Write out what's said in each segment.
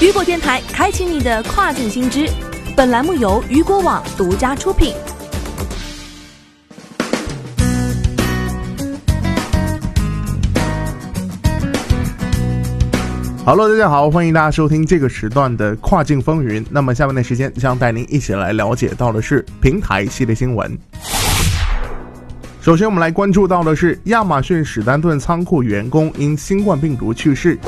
雨果电台开启你的跨境新知。本栏目由雨果网独家出品。Hello，大家好，欢迎大家收听这个时段的跨境风云。那么下面的时间将带您一起来了解到的是平台系列新闻。首先，我们来关注到的是亚马逊史丹顿仓库员工因新冠病毒去世。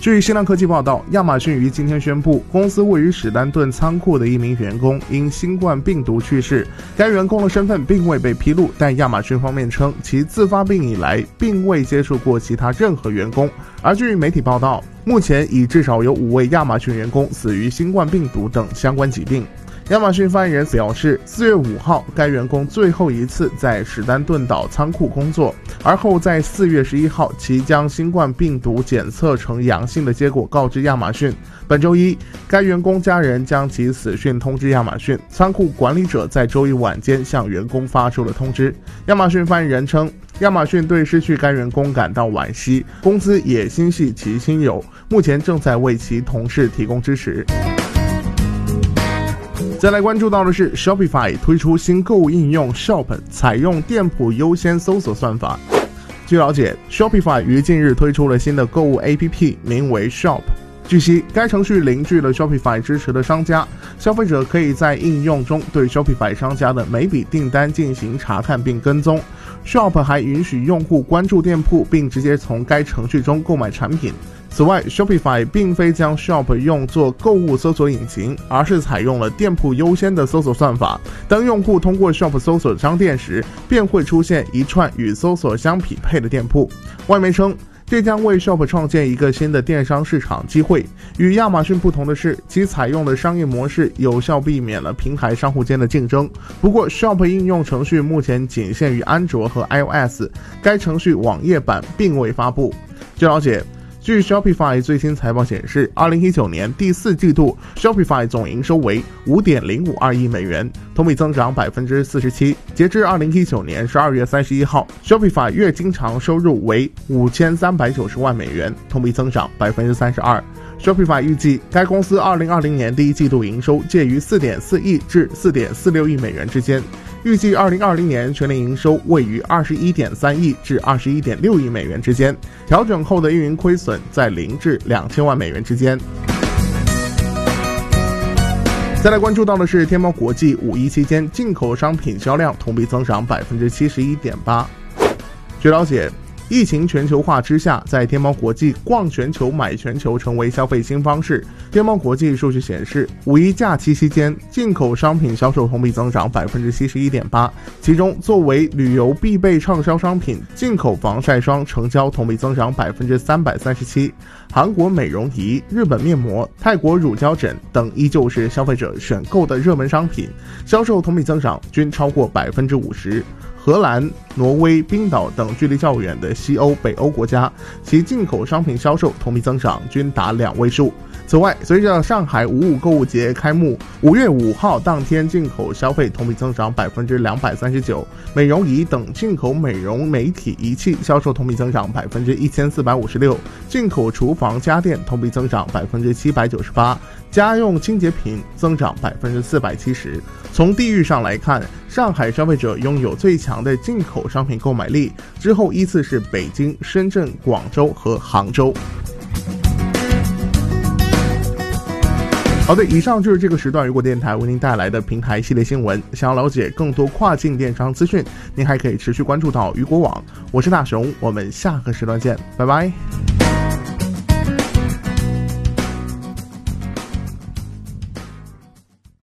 据新浪科技报道，亚马逊于今天宣布，公司位于史丹顿仓库的一名员工因新冠病毒去世。该员工的身份并未被披露，但亚马逊方面称，其自发病以来并未接触过其他任何员工。而据媒体报道，目前已至少有五位亚马逊员工死于新冠病毒等相关疾病。亚马逊发言人表示，四月五号，该员工最后一次在史丹顿岛仓库工作，而后在四月十一号，其将新冠病毒检测呈阳性的结果告知亚马逊。本周一，该员工家人将其死讯通知亚马逊，仓库管理者在周一晚间向员工发出了通知。亚马逊发言人称，亚马逊对失去该员工感到惋惜，公司也心系其亲友，目前正在为其同事提供支持。再来关注到的是，Shopify 推出新购物应用 Shop，采用店铺优先搜索算法。据了解，Shopify 于近日推出了新的购物 APP，名为 Shop。据悉，该程序凝聚了 Shopify 支持的商家，消费者可以在应用中对 Shopify 商家的每笔订单进行查看并跟踪。Shop 还允许用户关注店铺，并直接从该程序中购买产品。此外，Shopify 并非将 Shop 用作购物搜索引擎，而是采用了店铺优先的搜索算法。当用户通过 Shop 搜索商店时，便会出现一串与搜索相匹配的店铺。外媒称，这将为 Shop 创建一个新的电商市场机会。与亚马逊不同的是，其采用的商业模式有效避免了平台商户间的竞争。不过，Shop 应用程序目前仅限于安卓和 iOS，该程序网页版并未发布。据了解。据 Shopify 最新财报显示，二零一九年第四季度 Shopify 总营收为五点零五二亿美元，同比增长百分之四十七。截至二零一九年十二月三十一号，Shopify 月经常收入为五千三百九十万美元，同比增长百分之三十二。Shopify 预计，该公司二零二零年第一季度营收介于四点四亿至四点四六亿美元之间。预计二零二零年全年营收位于二十一点三亿至二十一点六亿美元之间，调整后的运营亏损在零至两千万美元之间。再来关注到的是天猫国际五一期间进口商品销量同比增长百分之七十一点八。据了解。疫情全球化之下，在天猫国际逛全球买全球成为消费新方式。天猫国际数据显示，五一假期期间进口商品销售同比增长百分之七十一点八，其中作为旅游必备畅销商品，进口防晒霜成交同比增长百分之三百三十七，韩国美容仪、日本面膜、泰国乳胶枕等依旧是消费者选购的热门商品，销售同比增长均超过百分之五十。荷兰、挪威、冰岛等距离较远的西欧、北欧国家，其进口商品销售同比增长均达两位数。此外，随着上海五五购物节开幕，五月五号当天进口消费同比增长百分之两百三十九，美容仪等进口美容美体仪器销售同比增长百分之一千四百五十六，进口厨房家电同比增长百分之七百九十八，家用清洁品增长百分之四百七十。从地域上来看，上海消费者拥有最强的进口商品购买力，之后依次是北京、深圳、广州和杭州。好的，以上就是这个时段雨果电台为您带来的平台系列新闻。想要了解更多跨境电商资讯，您还可以持续关注到雨果网。我是大熊，我们下个时段见，拜拜。